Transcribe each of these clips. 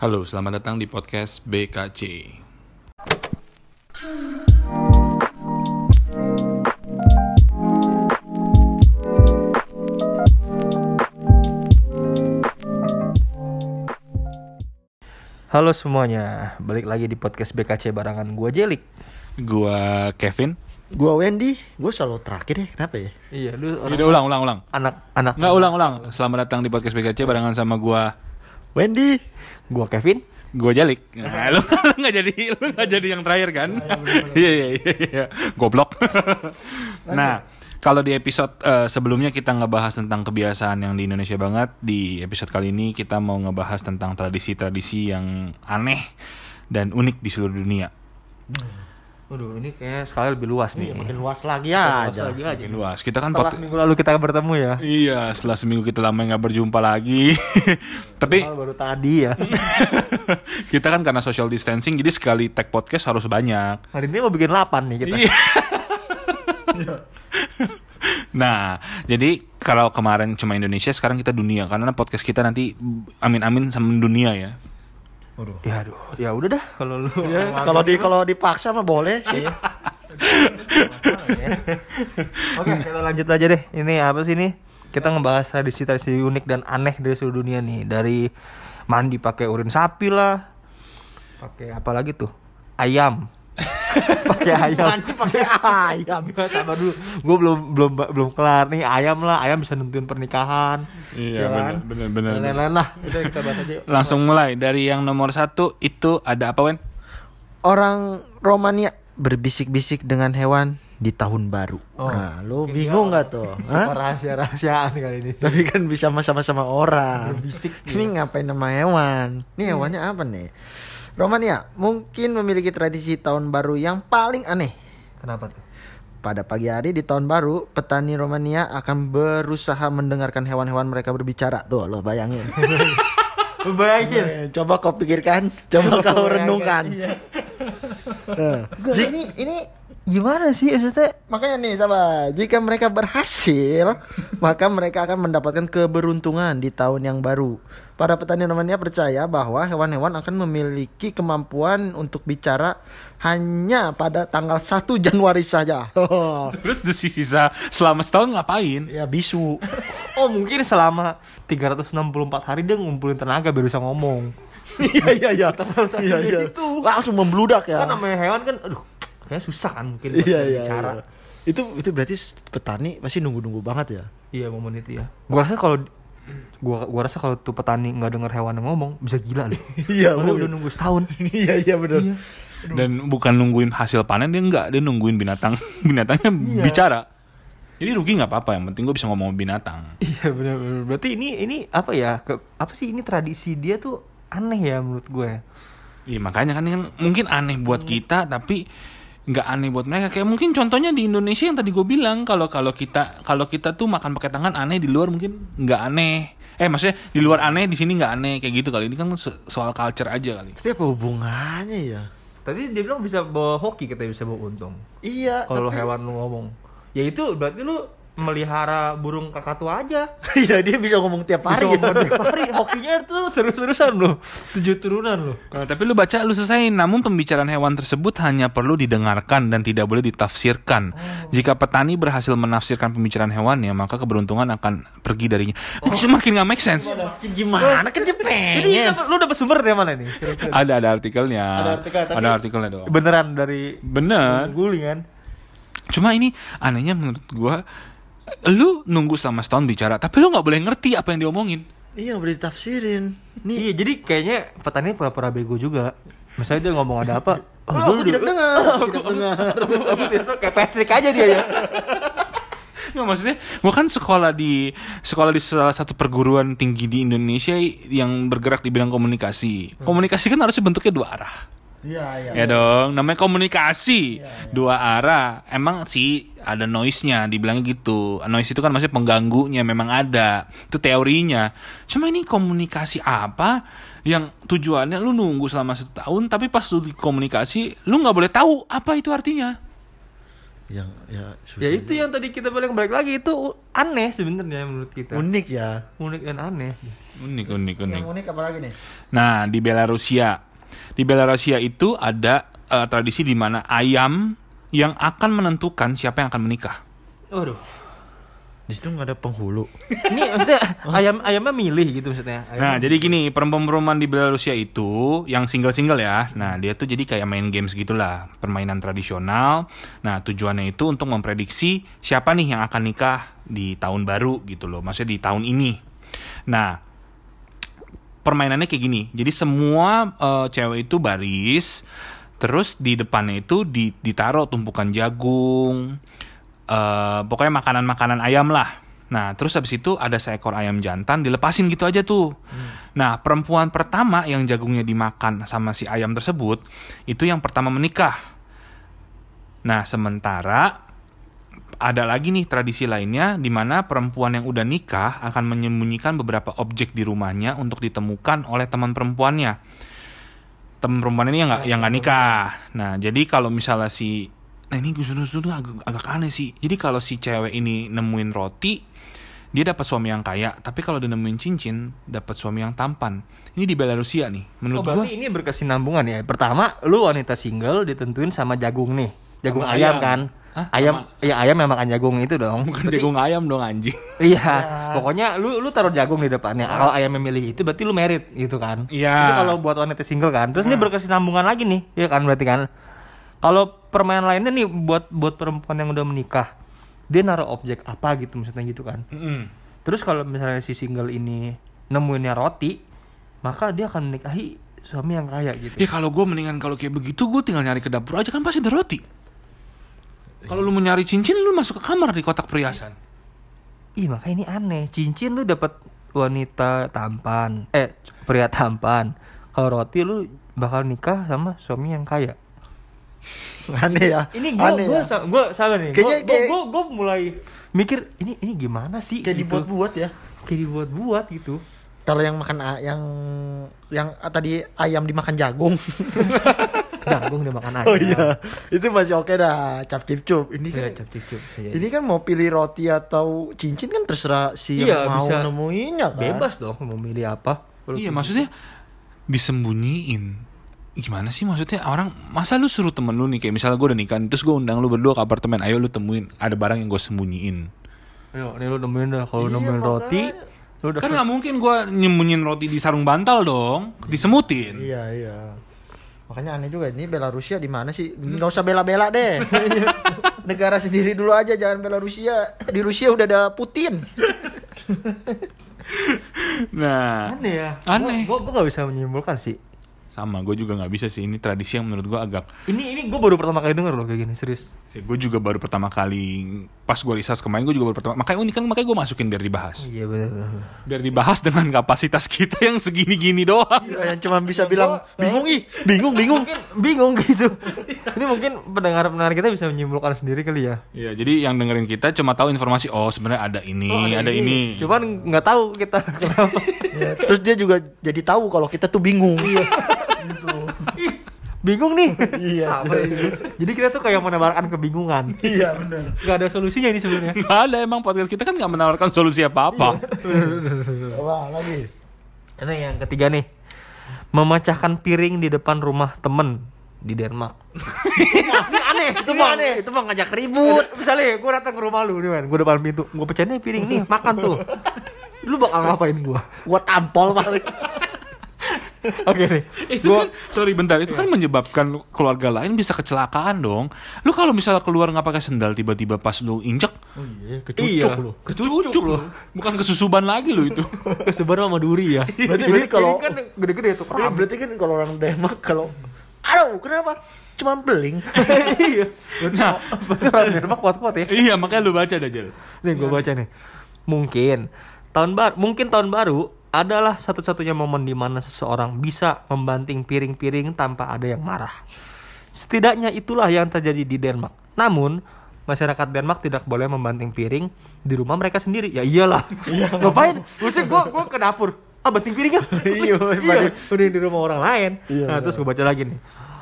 Halo, selamat datang di podcast BKC. Halo semuanya, balik lagi di podcast BKC barangan gua Jelik. Gua Kevin. Gua Wendy, gua selalu terakhir ya, kenapa ya? Iya, lu Udah ulang, ulang, ulang. anak anak Nggak ulang, ulang. Selamat datang di podcast BKC barengan sama gua, Wendy, Gua Kevin. gua Jalik. Nah, lu nggak jadi, lu nggak jadi yang terakhir kan? Iya, iya, iya, iya. Goblok. nah, kalau di episode eh, sebelumnya kita ngebahas tentang kebiasaan yang di Indonesia banget, di episode kali ini kita mau ngebahas tentang tradisi-tradisi yang aneh dan unik di seluruh dunia. Waduh, ini kayaknya sekali lebih luas nih. Iya, makin luas lagi Luas aja. lagi aja. Makin luas. Kita kan Setelah pot- minggu lalu kita bertemu ya. Iya, setelah seminggu kita lama nggak berjumpa lagi. Tapi baru tadi ya. kita kan karena social distancing, jadi sekali tag podcast harus banyak. Hari ini mau bikin 8 nih kita. Iya. nah, jadi kalau kemarin cuma Indonesia, sekarang kita dunia. Karena podcast kita nanti amin-amin sama dunia ya. Ya aduh, ya udah dah kalau lu. Ya, kalau di kalau dipaksa mah boleh sih. Iya. Oke, kita lanjut aja deh. Ini apa sih nih? Kita ngebahas tradisi-tradisi unik dan aneh dari seluruh dunia nih. Dari mandi pakai urin sapi lah. Pakai apa lagi tuh? Ayam. Pakai ayam. Pakai ayam. Sabar dulu. Gue belum belum belum kelar nih. Ayam lah, ayam bisa nentuin pernikahan. Iya, bener, bener, Dan bener. Lain-lain lah. Udah kita bahas aja. Langsung mulai dari yang nomor satu itu ada apa Wen? Orang Romania berbisik-bisik dengan hewan di tahun baru. Oh. Nah, lu bingung nggak tuh? Rahasia-rahasiaan kali ini. Tapi kan bisa sama-sama orang. Berbisik, Ini ngapain nama hewan? Ini hewannya apa nih? Romania mungkin memiliki tradisi tahun baru yang paling aneh. Kenapa tuh? Pada pagi hari di tahun baru, petani Romania akan berusaha mendengarkan hewan-hewan mereka berbicara. Tuh, lo bayangin. Bayangin. Eh, coba kau pikirkan, coba kau renungkan. Iya. Gua, ini ini gimana sih maksudnya? makanya nih, sahabat, jika mereka berhasil, maka mereka akan mendapatkan keberuntungan di tahun yang baru. Para petani Romania percaya bahwa hewan-hewan akan memiliki kemampuan untuk bicara hanya pada tanggal 1 Januari saja. Terus di sisa selama setahun ngapain? ya bisu. Oh mungkin selama 364 hari dia ngumpulin tenaga biar bisa ngomong. Iya iya iya. Iya iya. Gitu. Langsung membludak ya. Kan namanya hewan kan, aduh, kayaknya susah kan mungkin buat Iya iya. bicara. iya. Itu itu berarti petani pasti nunggu-nunggu banget ya. Iya momen itu ya. Gua rasa kalau gua gua rasa kalau tuh petani nggak denger hewan yang ngomong bisa gila loh. Iya, udah nunggu setahun. Iya iya benar. Iya. Dan bukan nungguin hasil panen dia enggak, dia nungguin binatang binatangnya Iya. bicara. Jadi rugi nggak apa-apa, yang penting gue bisa ngomong binatang. Iya benar benar. Berarti ini ini apa ya? Ke, apa sih ini tradisi dia tuh aneh ya menurut gue. Iya makanya kan, kan mungkin aneh buat kita tapi nggak aneh buat mereka. Kayak mungkin contohnya di Indonesia yang tadi gue bilang kalau kalau kita kalau kita tuh makan pakai tangan aneh di luar mungkin nggak aneh. Eh maksudnya di luar aneh di sini nggak aneh kayak gitu kali. Ini kan so- soal culture aja kali. Tapi apa hubungannya ya? Tadi dia bilang bisa bawa hoki kita bisa bawa untung. Iya. Kalau tapi- hewan lu ngomong. Ya itu berarti lu melihara burung kakak tua aja. Iya dia bisa ngomong tiap hari. Bisa ya. ngomong tiap hari. Hokinya tuh terus-terusan lu. Tujuh turunan lu. Nah, tapi lu baca lu selesai. Namun pembicaraan hewan tersebut hanya perlu didengarkan dan tidak boleh ditafsirkan. Jika petani berhasil menafsirkan pembicaraan hewannya, maka keberuntungan akan pergi darinya. Itu Semakin nggak make sense. Gimana kan dia Jadi pengen. dapet- lu dapet sumber dari mana nih? Kira-kira? Ada ada artikelnya. Ada artikel, tapi- Ada artikelnya doang. Beneran dari Bener. guling kan? Cuma ini anehnya menurut gua lu nunggu selama setahun bicara, tapi lu nggak boleh ngerti apa yang diomongin. Iya boleh ditafsirin. Nih. Iya, jadi kayaknya petani pura-pura bego juga. Misalnya dia ngomong ada apa? Oh, gua aku tidak dengar. Tidak dengar. aku, aku tidak tahu kayak Patrick aja dia ya. Nggak maksudnya, gua kan sekolah di sekolah di salah satu perguruan tinggi di Indonesia yang bergerak di bidang komunikasi. Komunikasi kan harusnya bentuknya dua arah. Iya iya. Ya dong, namanya komunikasi dua arah. Emang sih ada noise-nya, dibilangnya gitu. Noise itu kan maksudnya pengganggunya memang ada. Itu teorinya. Cuma ini komunikasi apa yang tujuannya lu nunggu selama satu tahun, tapi pas lu di komunikasi lu nggak boleh tahu apa itu artinya. Yang ya Ya itu yang tadi kita balik balik lagi itu aneh sebenarnya menurut kita. unik ya. Unik dan aneh. Unik, unik, unik. Yang unik apa lagi nih? Nah, di Belarusia. Di Belarusia itu ada eh, tradisi di mana ayam yang akan menentukan siapa yang akan menikah. Waduh. Di situ nggak ada penghulu. Ini maksudnya ayam ayamnya milih gitu maksudnya. Ayam- Nah, jadi gini, perempuan-perempuan di Belarusia itu yang single-single ya. Nah, dia tuh jadi kayak main games gitulah, permainan tradisional. Nah, tujuannya itu untuk memprediksi siapa nih yang akan nikah di tahun baru gitu loh. Maksudnya di tahun ini. Nah, permainannya kayak gini. Jadi semua eh, cewek itu baris, terus di depannya itu di- ditaruh tumpukan jagung, eh pokoknya makanan-makanan ayam lah. Nah, terus habis itu ada seekor ayam jantan dilepasin gitu aja tuh. Nah, perempuan pertama yang jagungnya dimakan sama si ayam tersebut itu yang pertama menikah. Nah, sementara ada lagi nih tradisi lainnya di mana perempuan yang udah nikah akan menyembunyikan beberapa objek di rumahnya untuk ditemukan oleh teman perempuannya. Teman perempuan ini yang nggak yang nggak nikah. Nah, jadi kalau misalnya si Nah ini sudah sudah agak, agak aneh sih. Jadi kalau si cewek ini nemuin roti, dia dapat suami yang kaya. Tapi kalau dia nemuin cincin, dapat suami yang tampan. Ini di Belarusia nih. Oh, Menurut berarti gue, ini berkesinambungan ya. Pertama, lu wanita single ditentuin sama jagung nih. Jagung ayam, ayam. kan? Hah? Ayam, ya ayam yang makan jagung itu dong. bukan jagung ayam dong anjing. Iya, pokoknya lu lu taruh jagung di depannya. Kalau ayam memilih itu berarti lu merit gitu kan. Iya. Itu kalau buat wanita single kan. Terus ini berkesinambungan lagi nih, ya kan berarti kan. Kalau permainan lainnya nih buat buat perempuan yang udah menikah, dia naruh objek apa gitu maksudnya gitu kan. Mm-mm. Terus kalau misalnya si single ini nemuinnya roti, maka dia akan menikahi suami yang kaya gitu. Ya kalau gue mendingan kalau kayak begitu gue tinggal nyari ke dapur aja kan pasti ada roti. Kalau lu mau nyari cincin lu masuk ke kamar di kotak perhiasan. Ih, maka ini aneh. Cincin lu dapat wanita tampan, eh pria tampan. Kalau roti lu bakal nikah sama suami yang kaya. Aneh ya. Ini gua Aneh gua, ya. sa- gua salah nih. Kayaknya gua, kayak- gua, gua, gua mulai mikir ini ini gimana sih? Kayak gitu. dibuat-buat ya. Kayak dibuat-buat gitu. Kalau yang makan yang yang tadi ayam dimakan jagung. Jagung udah makan aja. oh iya, itu masih oke dah. Cap cip cup. Ini kan Iya, cap cip cup. Iya. ini kan mau pilih roti atau cincin kan terserah si Iya, yang mau bisa. nemuinnya kan. bebas dong mau milih apa. Iya kayak maksudnya disembunyiin. Gimana sih maksudnya orang masa lu suruh temen lu nih kayak misalnya gue udah nikah terus gue undang lu berdua ke apartemen ayo lu temuin ada barang yang gue sembunyiin. Ayo, nih lu nemuin dah kalau Iya, nemuin makanya. roti lu udah kan nggak mungkin gue nyembunyiin roti di sarung bantal dong disemutin Iya iya. Makanya aneh juga ini Belarusia di mana sih? Nggak usah bela-bela deh. Negara sendiri dulu aja jangan Belarusia. Di Rusia udah ada Putin. nah aneh ya. Aneh. Gua, gua, gua gak bisa menyimpulkan sih. Sama gue juga nggak bisa sih ini tradisi yang menurut gue agak Ini ini gue baru pertama kali denger loh kayak gini serius. ya, gue juga baru pertama kali pas gue research kemarin gue juga baru pertama makanya unik kan makanya gue masukin biar dibahas Iya benar. biar dibahas dengan kapasitas kita yang segini-gini doang Ya, yang cuma bisa bilang bingung ih, bingung bingung. Mungkin bingung gitu. ini mungkin pendengar-pendengar kita bisa menyimpulkan sendiri kali ya. Iya, jadi yang dengerin kita cuma tahu informasi oh sebenarnya ada ini, Oh, ada ini. Cuman nggak tahu kita kenapa. Ya, terus dia juga jadi tahu kalau kita tuh bingung. Ih, bingung nih. Iya. Sama ini. Jadi kita tuh kayak menebarkan kebingungan. Iya benar. Gak ada solusinya ini sebenarnya. Nggak ada emang podcast kita kan nggak menawarkan solusi apa-apa. Apa lagi? Ini yang ketiga nih. Memecahkan piring di depan rumah temen di Denmark. ini aneh, Itu mah itu mah ngajak ribut. Misalnya gue datang ke rumah lu nih kan, gue depan pintu, gue pecahin nih piring nih, makan tuh. Lu bakal ngapain gue? Gua tampol paling. Oke nih. itu Gua- kan sorry bentar itu kan menyebabkan keluarga lain bisa kecelakaan dong. Lu kalau misalnya keluar nggak pakai sendal tiba-tiba pas lu injek Oh iya, Iya, kecucuk lu. kecucuk lu. Bukan kesusuban lagi lu itu. kesebar sama duri ya. Berarti- berarti kalau- kan gede-gede tuh keram. berarti kan kalau orang Denmark kalau aduh kenapa? Cuma beling. iya. Nah, berarti orang Denmark kuat-kuat ya. iya, makanya lu baca dah, Jel. Nih gue baca nih. Mungkin tahun baru, mungkin tahun baru adalah satu-satunya momen di mana seseorang bisa membanting piring-piring tanpa ada yang marah. Setidaknya itulah yang terjadi di Denmark. Namun masyarakat Denmark tidak boleh membanting piring di rumah mereka sendiri. Ya iyalah. Ngapain? Maksudnya gue gue ke dapur. Ah banting piringnya. Iya, iya. Udah di rumah orang lain. Iya, nah terus gue baca lagi nih.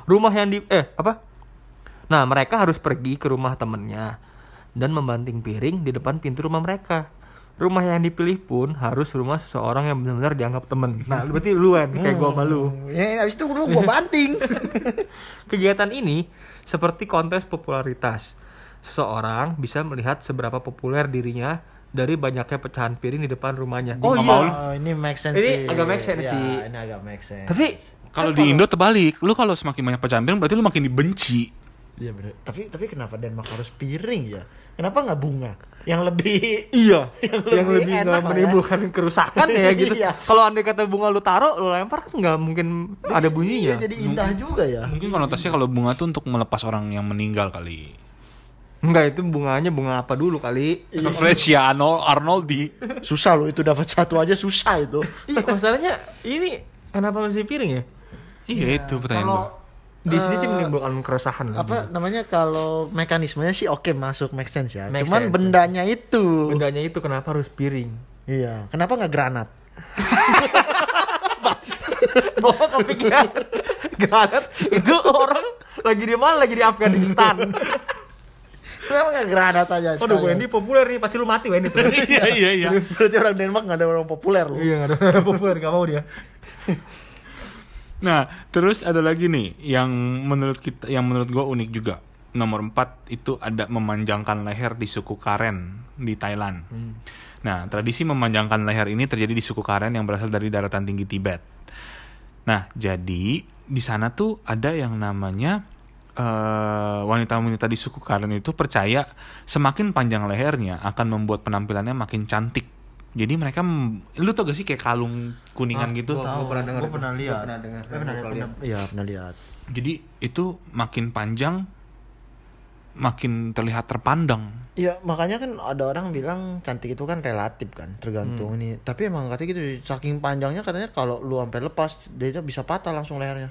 Rumah yang di eh apa? Nah, mereka harus pergi ke rumah temennya dan membanting piring di depan pintu rumah mereka. Rumah yang dipilih pun harus rumah seseorang yang benar-benar dianggap temen. Nah, berarti lu kan kayak gua sama lu. Ya, habis itu lu gua banting. Kegiatan ini seperti kontes popularitas. Seseorang bisa melihat seberapa populer dirinya dari banyaknya pecahan piring di depan rumahnya. Oh iya. mau. Oh, ini make sense Ini sih. agak make sense Ya, sih. Ini agak make sense. Tapi Kalau kan di Indo terbalik, lu kalau semakin banyak pecahan piring berarti lu makin dibenci. Iya bener. Tapi tapi kenapa Denmark harus piring ya? Kenapa nggak bunga? Yang lebih Iya, Yang yang, lebih lebih enak ya. menimbulkan kerusakan ya gitu. Iya. Kalau andai kata bunga lu taruh, lu lempar kan nggak mungkin ada bunyinya. Iya, jadi indah juga ya. Mungkin konotasinya kalau bunga tuh untuk melepas orang yang meninggal kali. Enggak itu bunganya bunga apa dulu kali? Arnold Arnoldi. Susah loh itu dapat satu aja susah itu. iya, masalahnya ini kenapa masih piring ya? Iya itu pertanyaan Kalau. Di sini Eh, sih menimbulkan keresahan. apa namanya kalau mekanismenya sih oke masuk make sense ya. Make Cuman sense. bendanya itu. Bendanya itu kenapa harus piring? Iya. Kenapa nggak granat? Oh, kepikiran. Granat itu orang lagi di mana? Lagi di Afghanistan. Kenapa nggak granat aja? Sekalian? Wendy populer nih, pasti lu mati Wendy tuh. Iya iya iya. Berarti orang Denmark nggak ada orang populer loh. Iya, nggak ada populer, gak mau dia. Nah, terus ada lagi nih yang menurut kita yang menurut gua unik juga. Nomor 4 itu ada memanjangkan leher di suku Karen di Thailand. Nah, tradisi memanjangkan leher ini terjadi di suku Karen yang berasal dari daratan tinggi Tibet. Nah, jadi di sana tuh ada yang namanya eh, wanita-wanita di suku Karen itu percaya semakin panjang lehernya akan membuat penampilannya makin cantik. Jadi mereka, lu tau gak sih kayak kalung kuningan gitu? Gua, gua pernah dengar. Gua pernah Gua lihat. pernah dengar. Pernah, Gua pernah, lihat. Iya pernah lihat. Jadi itu makin panjang makin terlihat terpandang. Iya makanya kan ada orang bilang cantik itu kan relatif kan tergantung Hmm. ini. Tapi emang katanya gitu saking panjangnya katanya kalau lu sampai lepas dia bisa patah langsung lehernya.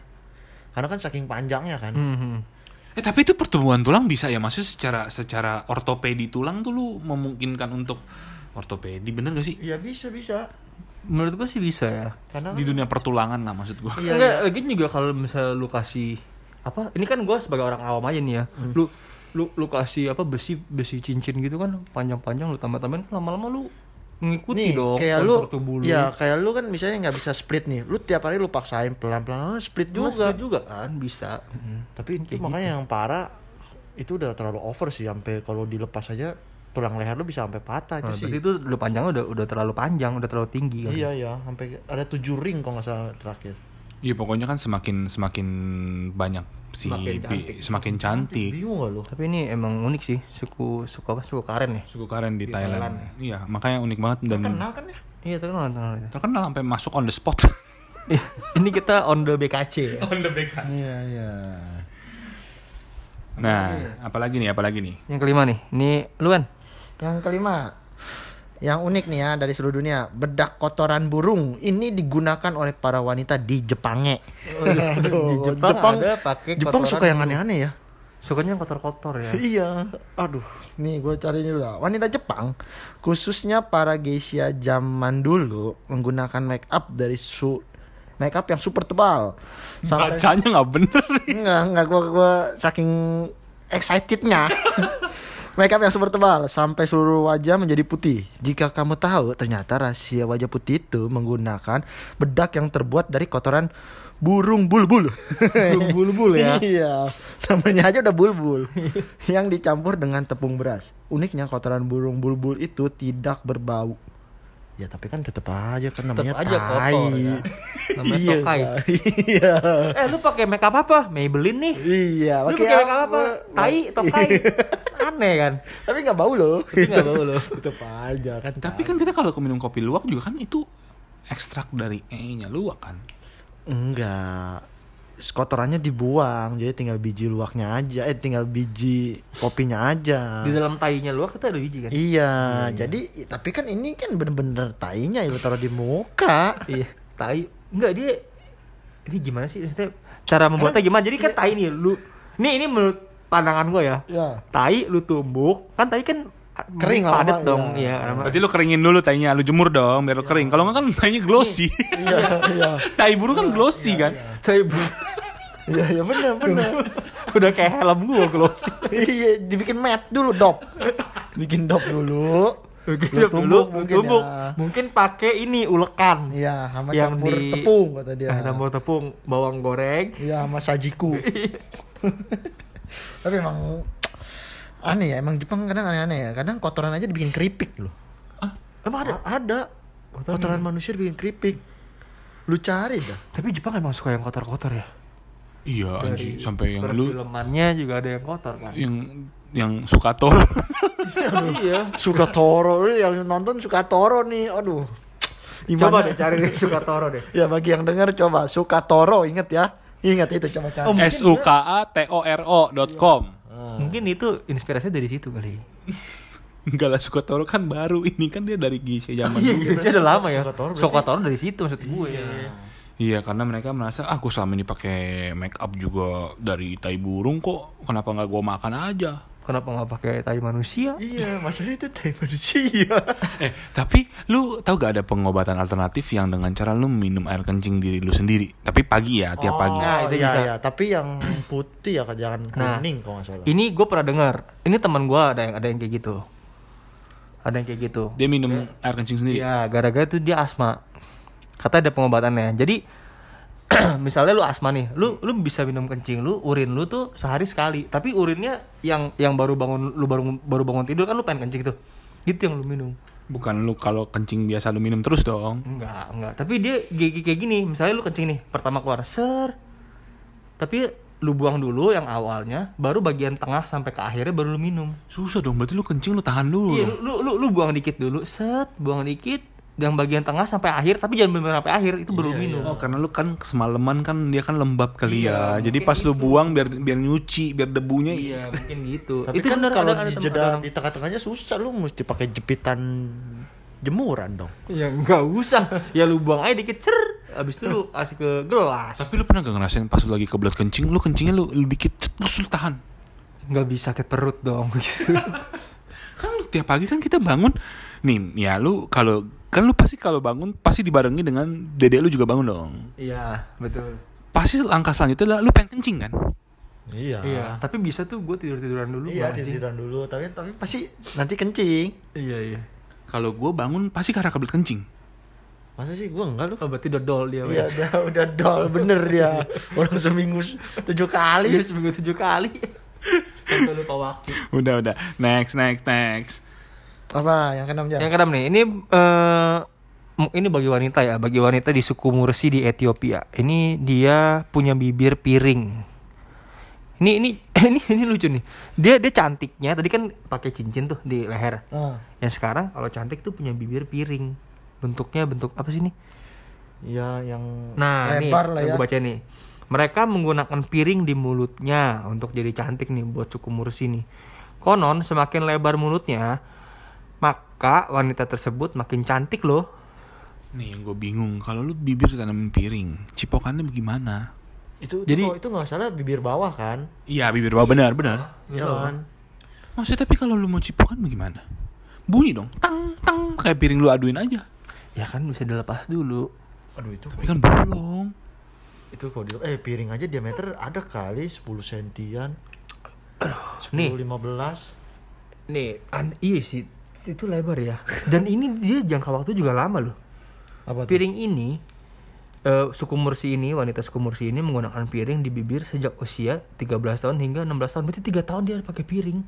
Karena kan saking panjangnya kan. Mhm. Eh tapi itu pertumbuhan tulang bisa ya maksudnya secara secara ortopedi tulang tuh lu memungkinkan untuk ortopedi bener gak sih? Iya bisa bisa. Menurut gua sih bisa ya. Karena Di dunia pertulangan lah maksud gua. Iya, Enggak, lagi juga kalau misalnya lu kasih apa? Ini kan gua sebagai orang awam aja nih ya. Lu lu lu kasih apa besi besi cincin gitu kan panjang-panjang lu tambah-tambahin lama-lama lu nih ngikuti dong kayak lu, tubuh lu. ya kayak lu kan misalnya nggak bisa split nih. Lu tiap hari lu paksain pelan-pelan oh, split juga. split juga kan bisa. Tapi itu Kayak makanya yang parah itu udah terlalu over sih sampai kalau dilepas aja tulang leher lu bisa sampai patah itu Nah, sih. berarti itu udah panjangnya udah udah terlalu panjang, udah terlalu tinggi kan. Iya iya, sampai ada tujuh ring kalau nggak salah terakhir. Iya pokoknya kan semakin semakin banyak si Semakin bi- cantik. semakin cantik. Bingung gak lu? Tapi ini emang unik sih, suku suku apa? Suku Karen ya. Suku Karen di, Di Thailand. Thailand. Iya, makanya unik banget dan Kenal kan ya? Iya, terkenal terkenal. ya. terkenal sampai masuk on the spot. ini kita on the BKC ya. on the back. Iya iya. Nah, apalagi nih, apalagi nih? Yang kelima nih, ini lu kan? Yang kelima, yang unik nih ya dari seluruh dunia, bedak kotoran burung ini digunakan oleh para wanita di Jepange. Aduh, Di Jepang ada pakai Jepang suka yang aneh-aneh ya. Sukanya yang kotor-kotor ya. Iya, aduh, nih gue cari ini dulu. Wanita Jepang, khususnya para geisha zaman dulu menggunakan make up dari su make up yang super tebal. Sampai Bacanya nggak bener. Enggak, enggak gua gua saking excitednya. Makeup yang super tebal sampai seluruh wajah menjadi putih. Jika kamu tahu, ternyata rahasia wajah putih itu menggunakan bedak yang terbuat dari kotoran burung bulbul. Burung bulbul ya. iya, namanya aja udah bulbul. yang dicampur dengan tepung beras. Uniknya kotoran burung bulbul itu tidak berbau. Ya tapi kan tetap aja kan namanya aja kotor, tai. ya. Namanya Iya, tokai. Iya. Eh, lu pakai makeup apa? Maybelline nih. Iya, Lu pakai makeup apa? Tai, tokai. Aneh kan? Tapi nggak bau loh. Tapi nggak bau loh. Tetep aja kan. Tapi kan kita kalau minum kopi luwak juga kan itu ekstrak dari E-nya luwak kan. enggak. Kotorannya dibuang, jadi tinggal biji luwaknya aja. Eh, tinggal biji kopinya aja. Di dalam tainya lu kita ada biji kan? Iya, jadi tapi kan ini kan bener-bener tainya ya lu taruh di muka. Iya, tai. Enggak dia ini gimana sih maksudnya cara membuatnya gimana? Jadi kan tai nih lu. Nih ini menurut pandangan gua ya. Ya. Tai lu tumbuk, kan tai kan Kering padat lama, dong, iya. iya. lama. Berarti lu keringin dulu tainya, lu jemur dong biar lu kering. Kalau nggak kan tainya glossy. Iya, iya. Tai burung kan glossy kan. Tai bu- Iya, iya benar, benar. Udah kayak helm gua closing. iya, dibikin mat dulu, dop. Bikin dop dulu. Lu tumbuk mungkin tumbuk. ya. Mungkin pakai ini ulekan. Iya, sama Yang campur di- tepung kata dia. Eh, campur tepung, bawang goreng. Iya, sama sajiku. Tapi emang aneh ya, emang Jepang kadang aneh-aneh ya. Kadang kotoran aja dibikin keripik loh. Emang ada? A- ada. Kotoran manusia dibikin keripik. Lu cari dah. Tapi Jepang emang suka yang kotor-kotor ya. Iya Dari sampai yang lu perfilmannya juga ada yang kotor kan. yang yang suka tor. iya. Suka Toro yang nonton suka Toro nih. Aduh. Coba Gimana? deh cari deh suka toro deh. Ya bagi yang dengar coba suka Toro inget ya. Ingat itu coba cari. Oh, S U K A T O R O dot com. Mungkin itu inspirasinya dari situ kali. Enggak lah suka toro kan baru ini kan dia dari Gisha zaman Iya, dulu. iya, udah lama ya. Suka Toro berarti- dari situ maksud gue. Iya karena mereka merasa ah gue selama ini pakai make up juga dari tai burung kok kenapa nggak gue makan aja Kenapa nggak pakai tai manusia? Iya, masalah itu tai manusia. eh tapi lu tahu gak ada pengobatan alternatif yang dengan cara lu minum air kencing diri lu sendiri tapi pagi ya tiap pagi Nah, itu iya, bisa. iya. Tapi yang putih ya jangan Nah, kuning kalau nggak salah. Ini gue pernah dengar. Ini teman gue ada yang ada yang kayak gitu. Ada yang kayak gitu. dia minum air kencing sendiri Iya, gara-gara itu dia asma. Kata ada pengobatannya. Jadi misalnya lu asma nih, lu lu bisa minum kencing lu, urin lu tuh sehari sekali. Tapi urinnya yang yang baru bangun lu baru baru bangun tidur kan lu pengen kencing tuh. Itu yang lu minum. bukan lu kalau kencing biasa lu minum terus dong Enggak, enggak. Tapi dia kayak, kayak gini, misalnya lu kencing nih, pertama keluar ser. Tapi lu buang dulu yang awalnya, baru bagian tengah sampai ke akhirnya baru lu minum. susah dong berarti lu kencing lu tahan dulu Iya, lu, lu lu buang dikit dulu, set, buang dikit, yang bagian tengah sampai akhir, tapi jangan benar sampai akhir, itu baru minum. Oh karena lu kan semalaman kan dia kan lembab kali Iya, ya. Jadi pas lu itu. buang biar biar nyuci, biar debunya Iya, mungkin gitu. Tapi itu kan bener, kalau ada- ada di jeda ada di tengah-tengahnya susah lu mesti pakai jepitan jemuran dong. Ya enggak usah. Ya lu buang aja dikit, cer. Habis itu lu kasih ke gelas. Tapi lu pernah gak ngerasain pas lu lagi kebelat kencing, lu kencingnya lu, lu dikit, cet, terus lu tahan. Enggak bisa sakit perut dong gitu. Kan lu tiap pagi kan kita bangun, nih ya lu kalau kan lu pasti kalau bangun pasti dibarengi dengan dedek lu juga bangun dong. Iya, betul. Pasti langkah selanjutnya adalah lu pengen kencing kan? Iya. Iya, tapi bisa tuh gue tidur tiduran dulu. Iya, anjing. tiduran dulu, tapi tapi pasti nanti kencing. Iya iya. Kalau gue bangun pasti karena kebelat kencing. Masa sih gua enggak lu? Oh berarti udah dol dia. Iya, udah udah dol bener dia. Orang seminggu tujuh Iya kali. seminggu tujuh kali. Sampai lupa waktu. Udah udah, next next next. Apa yang keenam jam? Yang keenam nih, ini eh m- ini bagi wanita ya, bagi wanita di suku Mursi di Ethiopia. Ini dia punya bibir piring. Ini ini ini ini lucu nih. Dia dia cantiknya tadi kan pakai cincin tuh di leher. Ah, Yang sekarang kalau cantik tuh punya bibir piring. Bentuknya bentuk apa sih nih? ya yang Nah, lebar nih, lah ya. gue baca nih. Mereka menggunakan piring di mulutnya untuk jadi cantik nih buat suku Mursi nih. Konon semakin lebar mulutnya, maka wanita tersebut makin cantik loh. Nih yang gue bingung, kalau lu bibir tanamin piring, cipokannya bagaimana? Itu itu Jadi- kok- itu nggak salah bibir bawah kan? Iya bibir bawah benar benar. Iya kan? Maksudnya tapi kalau lu mau cipokan bagaimana? Bunyi dong, tang tang kayak piring lu aduin aja. Ya kan bisa dilepas dulu. Aduh itu Tapi kan bolong. itu kok di eh piring aja diameter ada kali 10 sentian. Nih. 10 15. Nih, an iya sih itu lebar ya. Dan ini dia jangka waktu juga lama loh. Apa tuh? Piring ini eh, suku Mursi ini wanita suku Mursi ini menggunakan piring di bibir sejak usia 13 tahun hingga 16 tahun. Berarti tiga tahun dia pakai piring.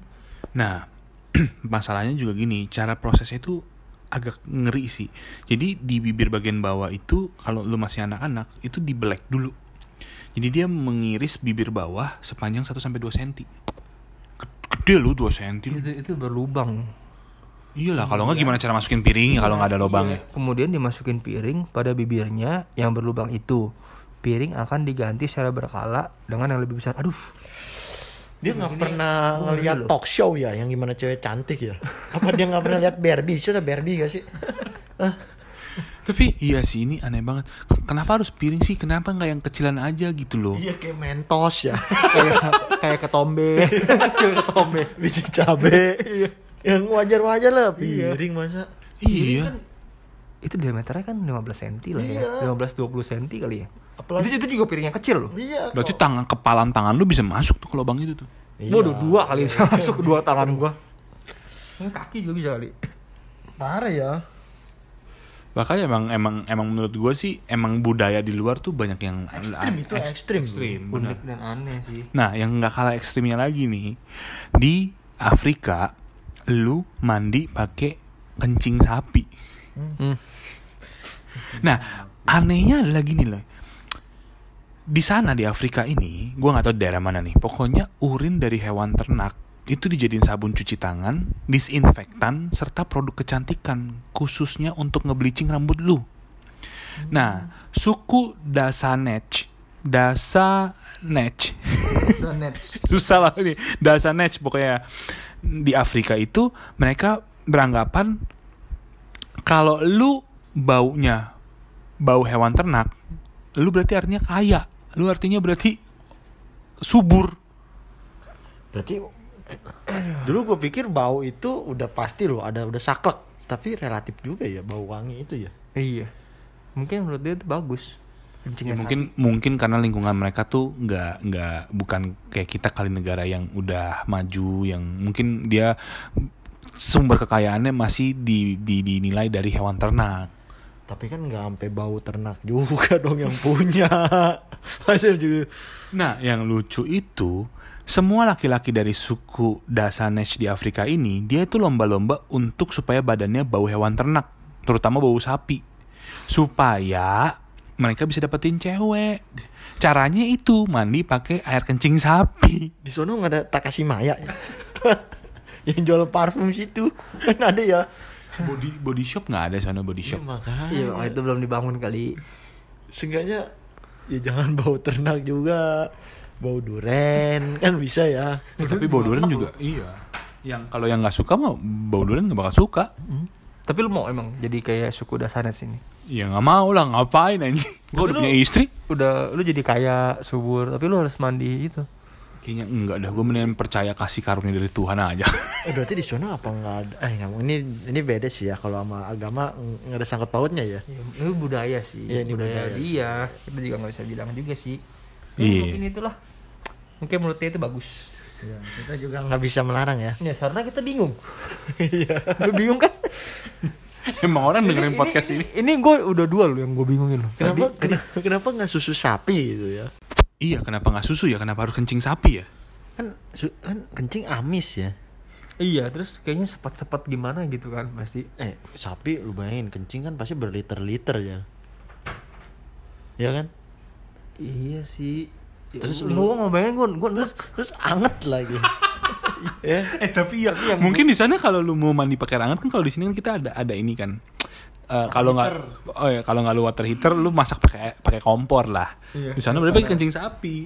Nah, masalahnya juga gini, cara prosesnya itu agak ngeri sih. Jadi di bibir bagian bawah itu kalau lu masih anak-anak itu dibelek dulu. Jadi dia mengiris bibir bawah sepanjang 1 sampai 2 cm. Gede lu 2 cm. Itu itu berlubang. Iyalah, kalau nggak gimana cara masukin piringnya kalau nggak ada lubangnya. Kemudian dimasukin piring pada bibirnya yang berlubang itu. Piring akan diganti secara berkala dengan yang lebih besar. Aduh, Dia nggak pernah oh, ngelihat iya talk show ya yang gimana cewek cantik ya? Apa dia nggak pernah lihat Barbie? Sudah Barbie gak sih? Tapi iya sih ini aneh banget. Kenapa harus piring sih? Kenapa nggak yang kecilan aja gitu loh? Iya kayak mentos ya. kayak kayak ketombe. Cewek ketombe. Biji cabe. Yang wajar-wajar lah Iya. piring masa. Iya. Itu diameternya kan 15 cm lah ya. Iya. 15 20 cm kali ya. Apalagi Itu, itu juga piring yang kecil loh. iya. Berarti tangan kepalan tangan lu bisa masuk tuh ke lubang itu tuh. Iya. Waduh, dua kali masuk dua tangan gua. Ini kaki juga bisa kali. Parah ya. Makanya emang emang emang menurut gue sih emang budaya di luar tuh banyak yang Ekstrim itu Ekst- ekstrim. ekstrim, benar. Unik dan aneh sih. Nah, yang nggak kalah ekstrimnya lagi nih di Afrika, lu mandi pakai kencing sapi. Hmm. Nah, anehnya adalah gini loh. Di sana di Afrika ini, gua nggak tahu daerah mana nih. Pokoknya urin dari hewan ternak itu dijadiin sabun cuci tangan, disinfektan, serta produk kecantikan khususnya untuk ngebleaching rambut lu. Nah, suku Dasanech, Dasanech, susah lah ini, Dasanech pokoknya di Afrika itu mereka beranggapan kalau lu baunya bau hewan ternak, lu berarti artinya kaya, lu artinya berarti subur. Berarti dulu gue pikir bau itu udah pasti loh ada udah saklek tapi relatif juga ya bau wangi itu ya Iya. Mungkin menurut dia itu bagus. Ya, mungkin mungkin karena lingkungan mereka tuh nggak nggak bukan kayak kita kali negara yang udah maju yang mungkin dia sumber kekayaannya masih di, di dinilai dari hewan ternak. tapi kan nggak sampai bau ternak juga dong yang punya Masa juga Nah, yang lucu itu semua laki-laki dari suku Dasanesh di Afrika ini dia itu lomba-lomba untuk supaya badannya bau hewan ternak, terutama bau sapi. Supaya mereka bisa dapetin cewek. Caranya itu mandi pakai air kencing sapi. di sono nggak ada Takashimaya ya yang jual parfum situ kan ada ya Body body shop nggak ada sana body shop. makanya Iya, oh, itu belum dibangun kali. seenggaknya ya jangan bau ternak juga bau duren kan bisa ya Eh, tapi bau durian juga iya. Yang kalau yang nggak suka mah bau durian nggak bakal suka. Tapi lu mau emang jadi kayak suku Dasanet sini? Ya nggak mau lah ngapain anjing. Gue udah punya lu- istri. Udah lu jadi kaya subur, tapi lu harus mandi itu. Kayaknya enggak dah. Gue mendingan percaya kasih karunia dari Tuhan aja. eh berarti di sono apa nggak ada eh ini ini beda sih ya kalau sama agama nggak ada sangkut pautnya ya Ya, ini budaya sih. Iya, ini budaya, budaya dia. Kita juga nggak bisa bilang juga sih. Ya, Iya. Mungkin itulah. Mungkin menurut dia itu bagus. Ya, kita juga nggak bisa melarang ya Ya, karena kita bingung. iya Lu bingung kan? Emang orang dengerin podcast ini. Ini gue udah dua loh yang gue bingungin loh. kenapa Tadi- kenapa kenapa nggak susu sapi gitu ya Iya, kenapa nggak susu ya? Kenapa harus kencing sapi ya? kan su- kan kencing amis ya Iya, terus kayaknya sepet-sepet gimana gitu kan pasti. eh sapi lu bayangin kencing kan pasti berliter-liter ya ya kan Iya sih. Terus terus lu lu- mau bayangin gue gue terus terus anget lagi ya Eh tapi ya, yang- mungkin di sana kalau lu mau mandi pakai hangat kan kalau di sini kan kita ada ada ini kan. Eh, kalau nggak oh ya kalau nggak lu water heater lu masak pakai pakai kompor lah. Iya. Di sana berarti pakai kencing sapi.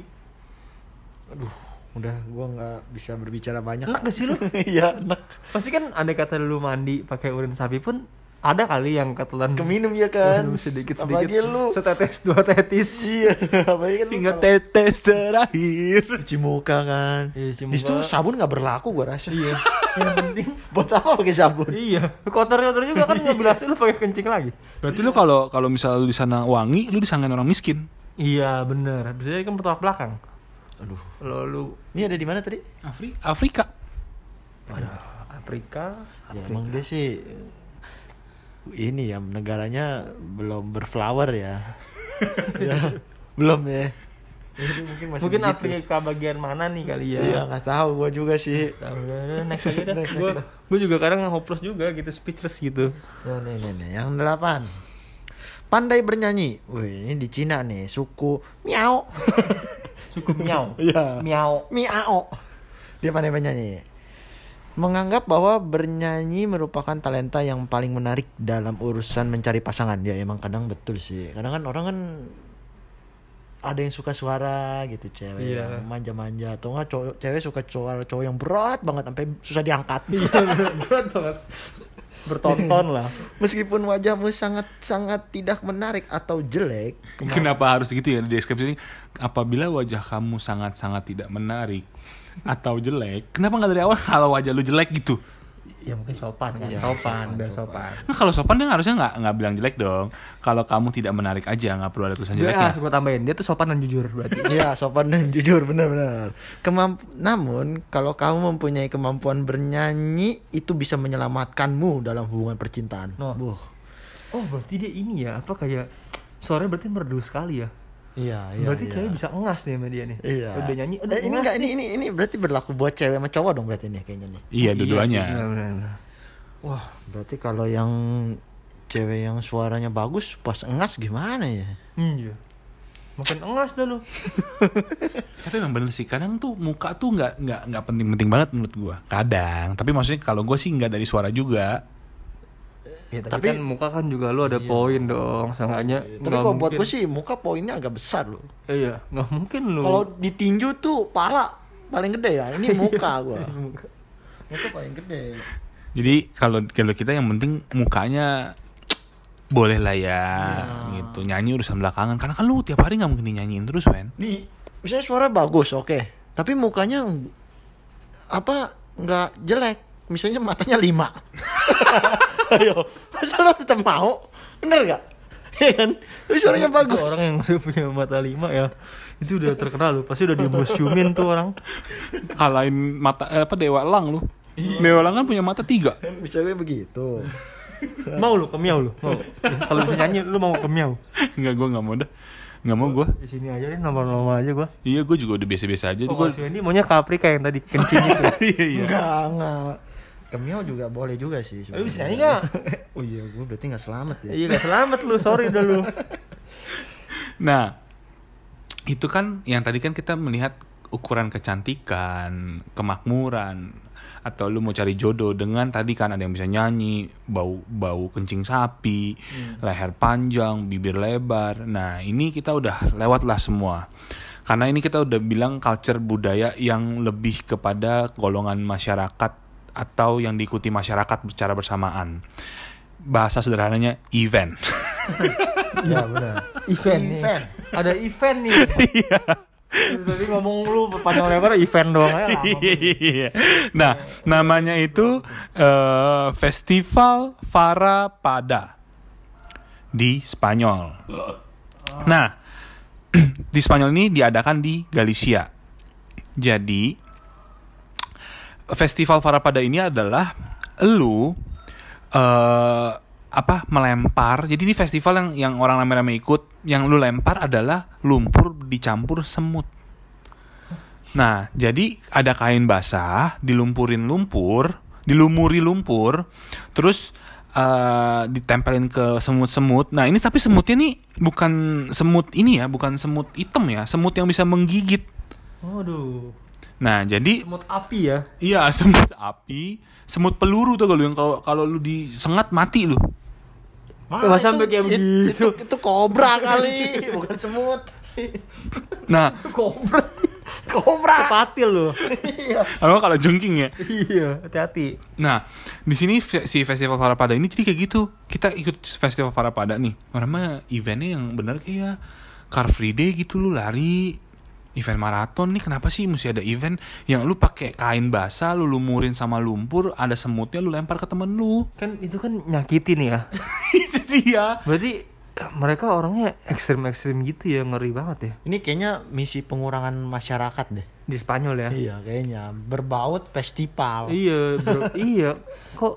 aduh udah gua nggak bisa berbicara banyak enak gak sih lu? iya enak Pasti kan ada kata lu mandi pakai urin sapi pun ada kali yang ketelan keminum ya kan minum sedikit sedikit. apalagi lu Setetes dua tetis. iya apalagi kan Hingga kalau tetes terakhir. cuci muka kan Iya, cuci di situ muka. sabun nggak berlaku gua rasa Iya. yang penting buat apa pakai sabun iya. Kotor-kotor juga kan nggak berhasil lu pakai kencing lagi. Berarti lu kalau kalau misalnya lu di sana wangi, lu disangkain orang miskin. Iya bener. Biasanya kan bertolak belakang. aduh Kalau lu ini ada di mana tadi Afri Afrika. aduh, Afrika, ya emang dia sih ini ya negaranya belum berflower ya, ya belum ya Ini mungkin masih Mungkin begitu. Afrika bagian mana nih kali ya? Iya nggak tahu gua juga sih. Tahu ya, next aja dah. Next, Gue next. gue juga kadang hopeless juga gitu, speechless gitu. Nah, nih, nih, nih. Yang delapan. Pandai bernyanyi. Wih, ini di Cina nih, suku miao. Suku miau. Iya. Miau. Miao. Dia pandai bernyanyi. Menganggap bahwa bernyanyi merupakan talenta yang paling menarik dalam urusan mencari pasangan. Ya emang kadang betul sih. Kadang kan orang kan ada yang suka suara gitu cewek Iya. yang manja-manja atau enggak cowok cewek suka suara cowok yang berat banget sampai susah diangkat. Berat banget. Bertonton lah. Meskipun wajahmu sangat sangat tidak menarik atau jelek, Kenapa harus gitu ya di deskripsi ini? Apabila wajah kamu sangat-sangat tidak menarik atau jelek, kenapa nggak dari awal kalau wajah lu jelek gitu? Ya mungkin sopan kan. Iya, sopan, sopan, udah sopan. sopan. Nah, kalau sopan dia harusnya nggak nggak bilang jelek dong. Kalau kamu tidak menarik aja nggak perlu ada tulisan Dia jeleknya. langsung gue tambahin, dia tuh sopan dan jujur berarti. Iya, sopan dan jujur benar-benar. Kemamp namun kalau kamu mempunyai kemampuan bernyanyi itu bisa menyelamatkanmu dalam hubungan percintaan. No. Buh. Oh, berarti dia ini ya, apa kayak suaranya berarti merdu sekali ya. Iya, iya. berarti iya. cewek bisa ngas nih sama dia nih. Iya. Udah nyanyi, udah Eh, ini ngas enggak ini nih. ini ini berarti berlaku buat cewek sama cowok dong berarti ini kayaknya nih. Iya, Oh, dua-duanya. benar, benar. Wah, berarti kalau yang cewek yang suaranya bagus pas engas gimana ya? Hmm, iya. Makin engas dah lu. Tapi emang bener sih kadang tuh muka tuh nggak nggak nggak penting-penting banget menurut gua. Kadang, tapi maksudnya kalau gua sih nggak dari suara juga. Ya, tapi, Tapi- kan muka kan juga lu ada poin dong, seenggaknya. Tapi kalau buat gue sih muka poinnya agak besar loh. Iya, nggak mungkin lu. Kalau ditinju tuh pala paling gede ya. Ini muka gua. muka paling gede. Jadi kalau kalau kita yang penting mukanya boleh lah ya gitu nyanyi urusan belakangan karena kan lu tiap hari nggak mungkin nyanyiin terus Wen Nih, misalnya suara bagus, oke. Tapi mukanya apa nggak jelek. Misalnya matanya lima. Ayo, masa lo tetap mau? Bener gak? Iya kan? Tapi suaranya Itu bagus. orang yang udah punya mata lima ya. Itu udah terkenal lu pasti udah di museumin tuh orang. Kalahin mata eh, apa dewa lang lu dewa lang kan punya mata tiga. Misalnya begitu. mau lu kemiau lu mau. Kalau bisa nyanyi lu mau kemiau. Nggak gua nggak mau dah. Nggak mau gua. Di sini aja deh nomor-nomor aja gua. Iya gua juga udah biasa-biasa aja. Oh, si Wendy maunya Caprica yang tadi kencing itu. Iya iya. Enggak, enggak. Kemiau juga boleh juga sih. Tapi bisa nyanyi sebenarnya. nggak? oh iya, gue berarti nggak selamat ya. iya gak selamat lu sorry dah lu Nah, itu kan yang tadi kan kita melihat ukuran kecantikan, kemakmuran, atau lu mau cari jodoh dengan tadi kan ada yang bisa nyanyi, bau bau kencing sapi, leher panjang, bibir lebar. Nah, ini kita udah lewat lah semua. Karena ini kita udah bilang culture budaya yang lebih kepada golongan masyarakat atau yang diikuti masyarakat secara bersamaan. Bahasa sederhananya event. Iya benar. event nih Event. ada event nih Tadi ngomong lu panjang lebar event doang lama. Iya. nah, namanya itu eh, Festival Fara Pada di Spanyol. Nah, di Spanyol ini diadakan di Galicia. Jadi, Festival Fara Pada ini adalah lu eh apa melempar. Jadi ini festival yang yang orang rame-rame ikut. Yang lu lempar adalah lumpur dicampur semut. Nah, jadi ada kain basah, dilumpurin lumpur, dilumuri lumpur, terus eh, ditempelin ke semut-semut. Nah, ini tapi semutnya nih bukan semut ini ya, bukan semut hitam ya, semut yang bisa menggigit. Waduh, Nah, jadi semut api ya. iya semut api, semut peluru tuh kalau yang kalau kalau lu disengat mati lu. Wah, sampai kayak it- begitu. Itu, itu kobra kali, bukan semut. Nah, Kobra. Kobra. Kepatil lu. Iya. kalau jengking ya? iya, hati-hati. Nah, di sini si festival Farapada ini jadi kayak gitu. Kita ikut festival Farapada nih. Namanya eventnya yang bener kayak Car Free Day gitu lu lari event maraton nih kenapa sih mesti ada event yang lu pakai kain basah lu lumurin sama lumpur ada semutnya lu lempar ke temen lu Kan itu kan nyakitin ya. itu dia Berarti mereka orangnya ekstrim-ekstrim gitu ya, ngeri banget ya. Ini kayaknya misi pengurangan masyarakat deh. Di Spanyol ya. Iya, kayaknya berbaut festival. Iya, bro. iya. Kok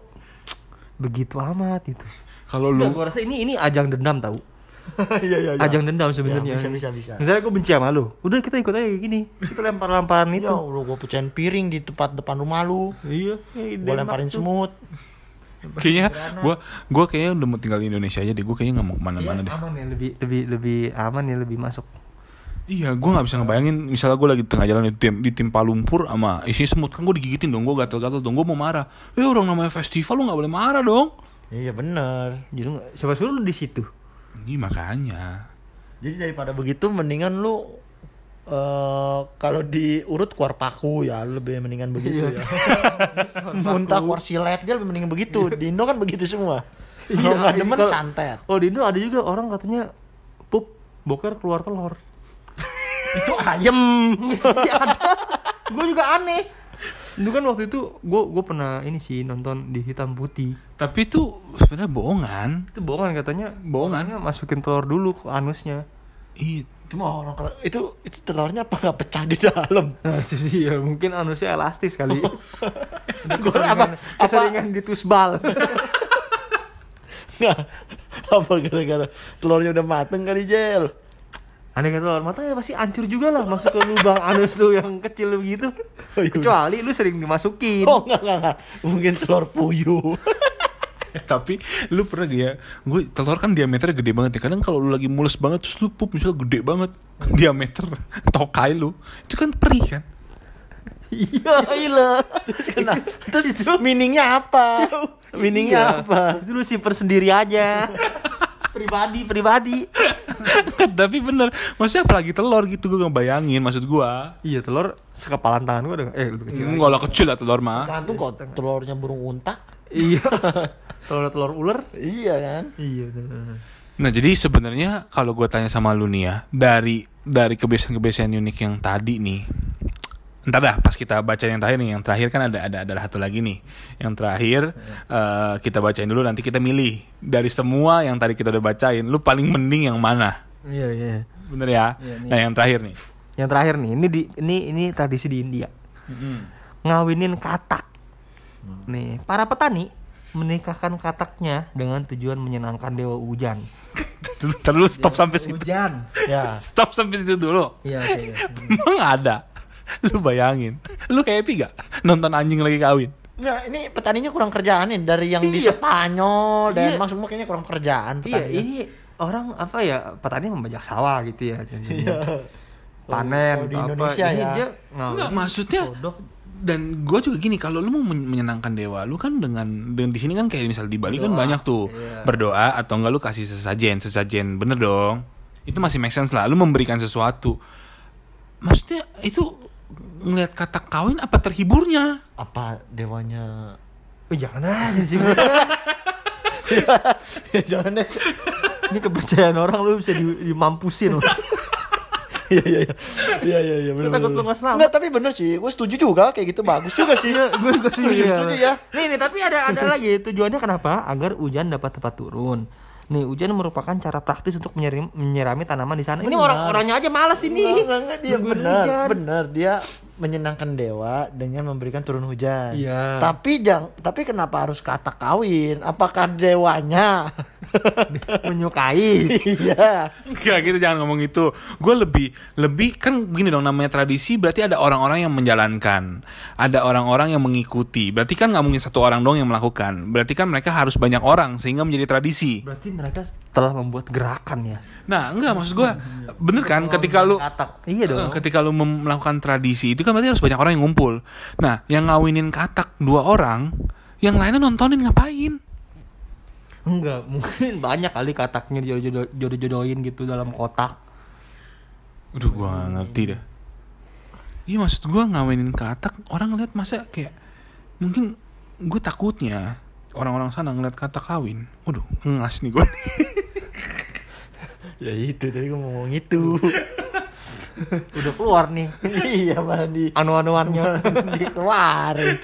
begitu amat itu? kalau lu gua rasa ini ini ajang dendam tahu. Iya, iya, iya. Ajang dendam sebenarnya. Ya, bisa, bisa, bisa. Misalnya gue benci sama lu, udah kita ikut aja kayak gini. Kita lempar-lemparan itu. Ya Allah, gue pecahin piring di tempat depan rumah lu. Iya, Gue lemparin semut. kayaknya gua gua kayaknya udah mau tinggal di Indonesia aja deh gua kayaknya nggak mau ke mana-mana deh aman ya lebih lebih lebih aman ya lebih masuk. Iya, gue nggak bisa ngebayangin misalnya gue lagi di tengah jalan ditim, ditimpa lumpur sama isinya semut kan gue digigitin dong, gue gatel-gatel dong, gue mau marah. Eh orang namanya festival lu nggak boleh marah dong. Iya bener. Jadi nggak- siapa suruh lu di situ? Ini makanya. Jadi daripada begitu mendingan lu eh kalau diurut keluar paku ya lebih mendingan begitu Iya. ya. Muntah keluar silet dia lebih mendingan begitu. Di Indo kan begitu semua. Kalau nggak Iya, demen kalau- santet. Oh di Indo ada juga orang katanya pup boker keluar telur. Itu ayam. Iya ada. Gue juga aneh. Itu kan waktu itu gue gue pernah ini sih nonton di hitam putih. Tapi itu sebenarnya bohongan. Itu bohongan katanya. Bohongan. Masukin telur dulu ke anusnya. Iya. Cuma orang kalau- itu itu telurnya apa nggak pecah di dalam? Nah, itu sih ya mungkin anusnya elastis kali. Gua keseringan, apa apa keseringan ditusbal. nggak apa gara-gara telurnya udah mateng kali Jel. Aneh kata telur mata ya pasti hancur juga lah masuk ke lubang anus lu yang kecil begitu. Oh, iya. Kecuali lu sering dimasukin. Oh enggak enggak, enggak. Mungkin telur puyuh. Tapi lu pernah gak ya? Gue telur kan diameternya gede banget ya. Kadang kalau lu lagi mulus banget terus lu pup misalnya gede banget diameter tokai lu, itu kan perih kan? Iya, iya. Terus kena. Terus meaningnya apa? Meaningnya Iya. apa? Itu lu simpen sendiri aja. Pribadi, pribadi. Tapi bener, maksudnya apalagi telur gitu gue ngebayangin maksud gua. Iya, telur sekepalan tangan gua ada eh lebih kecil. Enggak lah kecil lah telur mah. Gantung kok telurnya burung unta. iya. Telur telur ular. Iya kan? Iya, bener. Nah jadi sebenarnya kalau gue tanya sama lu nih ya dari dari kebiasaan-kebiasaan unik yang tadi nih, ntar dah pas kita baca yang terakhir nih, yang terakhir kan ada ada ada satu lagi nih, yang terakhir eh, kita bacain dulu nanti kita milih dari semua yang tadi kita udah bacain, lu paling mending yang mana, Iya, iya. bener ya? Iya, nih. nah yang terakhir nih, Yang terakhir nih, ini di ini ini tradisi di India. Ngawinin katak. Nih, para petani menikahkan kataknya dengan tujuan menyenangkan dewa hujan. terus stop sampai situ, Hujan. Ya. stop sampai situ dulu. Iya, oke. iya. Emang ada? Lu bayangin, lu happy gak nonton anjing lagi kawin? Nggak, ini petaninya kurang kerjaan nih dari yang di Iya. Spanyol dan Iya. semua kayaknya kurang kerjaan. Iya, petaninya. ini orang apa ya petani membajak sawah gitu ya. jadinya. Iya. Panen Oh, di Indonesia Ini ya. dia Enggak maksudnya kodok. dan gue juga gini kalau lu mau men- menyenangkan dewa lu kan dengan dengan di sini kan kayak misal di Bali kan Berdoa. banyak tuh Iya. berdoa atau enggak lu kasih sesajen sesajen bener dong itu masih make sense lah lu memberikan sesuatu maksudnya itu ngelihat kata kawin apa terhiburnya Apa dewanya? Oh, jangan aja sih. ya jangan deh. ini kepercayaan orang lu bisa di- dimampusin loh. Iya iya iya. Iya iya iya benar. Takut lu nggak selamat. Enggak, tapi bener sih. Gue setuju juga kayak gitu bagus juga sih. gue gue setuju Setuju, setuju ya. Nih nih tapi ada ada lagi tujuannya kenapa? Agar hujan dapat tepat turun. Nih hujan merupakan cara praktis untuk menyirami tanaman di sana. Ini orang-orangnya aja malas ini. Enggak, enggak, dia benar, hujan. benar. Dia menyenangkan dewa dengan memberikan turun hujan. Iya. Tapi jang, tapi kenapa harus kata kawin? Apakah dewanya? Menyukai. Iya. Enggak gitu jangan ngomong itu gue lebih lebih kan gini dong namanya tradisi berarti ada orang-orang yang menjalankan ada orang-orang yang mengikuti berarti kan nggak mungkin satu orang dong yang melakukan berarti kan mereka harus banyak orang sehingga menjadi tradisi Berarti mereka telah membuat gerakan ya. Nah, enggak maksud gua bener kan ketika lu Katak. Iya dong. Eh, ketika lu melakukan tradisi itu kan berarti harus banyak orang yang ngumpul. Nah, yang ngawinin katak dua orang, yang lainnya nontonin ngapain? Enggak, mungkin banyak kali kataknya jodoh-jodohin gitu dalam kotak. Aduh, gua gak ngerti dah. Iya maksud gua ngawinin katak orang ngeliat masa kayak mungkin gue takutnya orang-orang sana ngeliat katak kawin. Waduh, ngas nih gua. Ya itu tadi gue ngomong itu. Udah keluar nih iya malah di anu-anuannya. dikeluarin.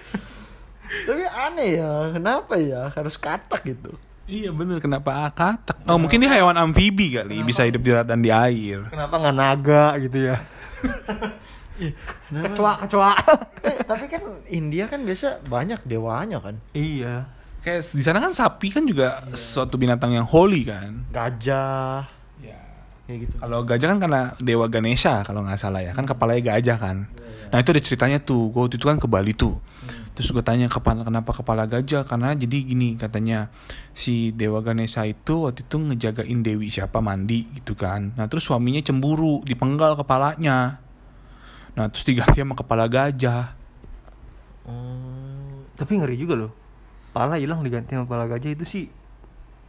Tapi aneh ya, kenapa ya harus katak gitu? iya bener kenapa katak? Oh mungkin dia hewan amfibi kali, bisa hidup di daratan di air. Kenapa nggak naga gitu ya? kecoa, kecoa. Eh, tapi kan India kan biasa banyak dewanya kan. iya. Kayak di sana kan sapi kan juga suatu binatang yang holy kan. Gajah. Kayak gitu. Kalau gajah kan karena dewa Ganesha kalau nggak salah ya, kan kepalanya gajah kan. Nah itu ada ceritanya tuh, gue waktu itu kan ke Bali tuh. Terus gue tanya kepala kenapa kepala gajah? Karena jadi gini katanya si dewa Ganesha itu waktu itu ngejagain dewi siapa mandi gitu kan. Nah terus suaminya cemburu, dipenggal kepalanya. Nah terus diganti sama kepala gajah. Hmm, Tapi ngeri juga loh. Pala hilang diganti sama pala gajah itu sih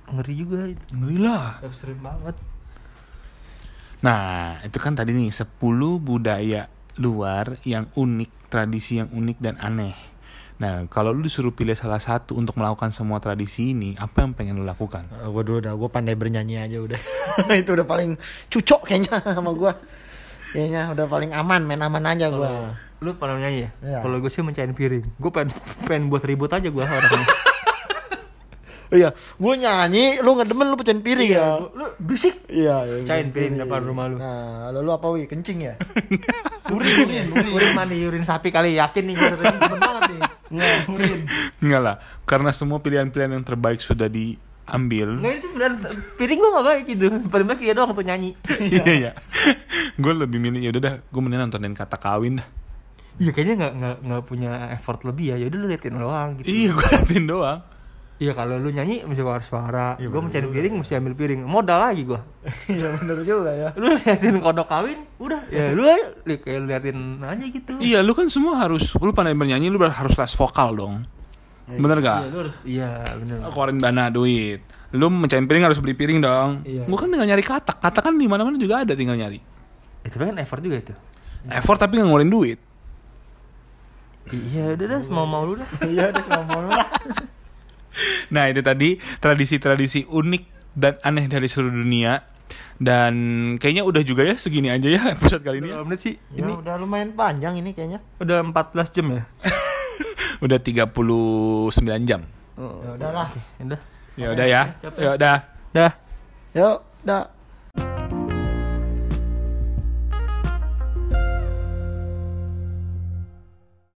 ngeri juga. Ngeri lah. Ekstrim banget. Nah, itu kan tadi nih 10 budaya luar yang unik, tradisi yang unik dan aneh. Nah, kalau lu disuruh pilih salah satu untuk melakukan semua tradisi ini, apa yang pengen lu lakukan? gue dulu udah gue pandai bernyanyi aja udah. itu udah paling cucok kayaknya sama gue. Kayaknya udah paling aman, main aman aja gue. lu pernah nyanyi ya? Iya. Kalau gue sih mencain piring. Gue pengen pengen buat ribut aja gue orangnya. Iya, gue nyanyi, lu ngedemen lu pecahin piring ya. Lu, lu berisik. Iya, iya, Cain piring depan rumah lu. Nah, lalu apa wi? Kencing ya? Urin, urin, urin mandi, urin sapi kali yakin nih gue banget nih. Nggak, urin. Enggak lah, karena semua pilihan-pilihan yang terbaik sudah diambil. Nggak itu beneran piring gue gak baik gitu. Paling baik ya doang tuh nyanyi. Iya iya. gue lebih milih ya udah dah, gue mending nontonin kata kawin dah. Iya kayaknya nggak nggak nggak punya effort lebih ya. Yaudah lu liatin doang gitu. Iya, gue liatin doang. Iya kalau lu nyanyi mesti keluar suara. gue mencari piring mesti ambil piring. Modal lagi gue. Iya bener juga ya. Lu liatin kodok kawin, udah. Ya lu aja li- kayak lu liatin aja gitu. Iya, lu kan semua harus, lu pandai bernyanyi, lu harus les vokal dong. Bener gak? Iya, lu harus. Iya bener. Keluarin dana duit. Lu mencain piring harus beli piring dong. Iya. Gua kan tinggal nyari kata. Kata kan di mana-mana juga ada tinggal nyari. Itu kan effort juga itu. Effort tapi nggak ngeluarin duit. Iya udah dah mau mau lu dah. Iya, udah semua mau lah. Nah itu tadi tradisi-tradisi unik dan aneh dari seluruh dunia. Dan kayaknya udah juga ya segini aja ya episode kali ini. ya. Berapa menit sih? Ya, Ini udah lumayan panjang ini kayaknya. udah 14 jam ya? Udah 39 jam. Oh, Ya udahlah. Oke, udah. Ya udah ya. Ya udah. Dah. Yuk, dah.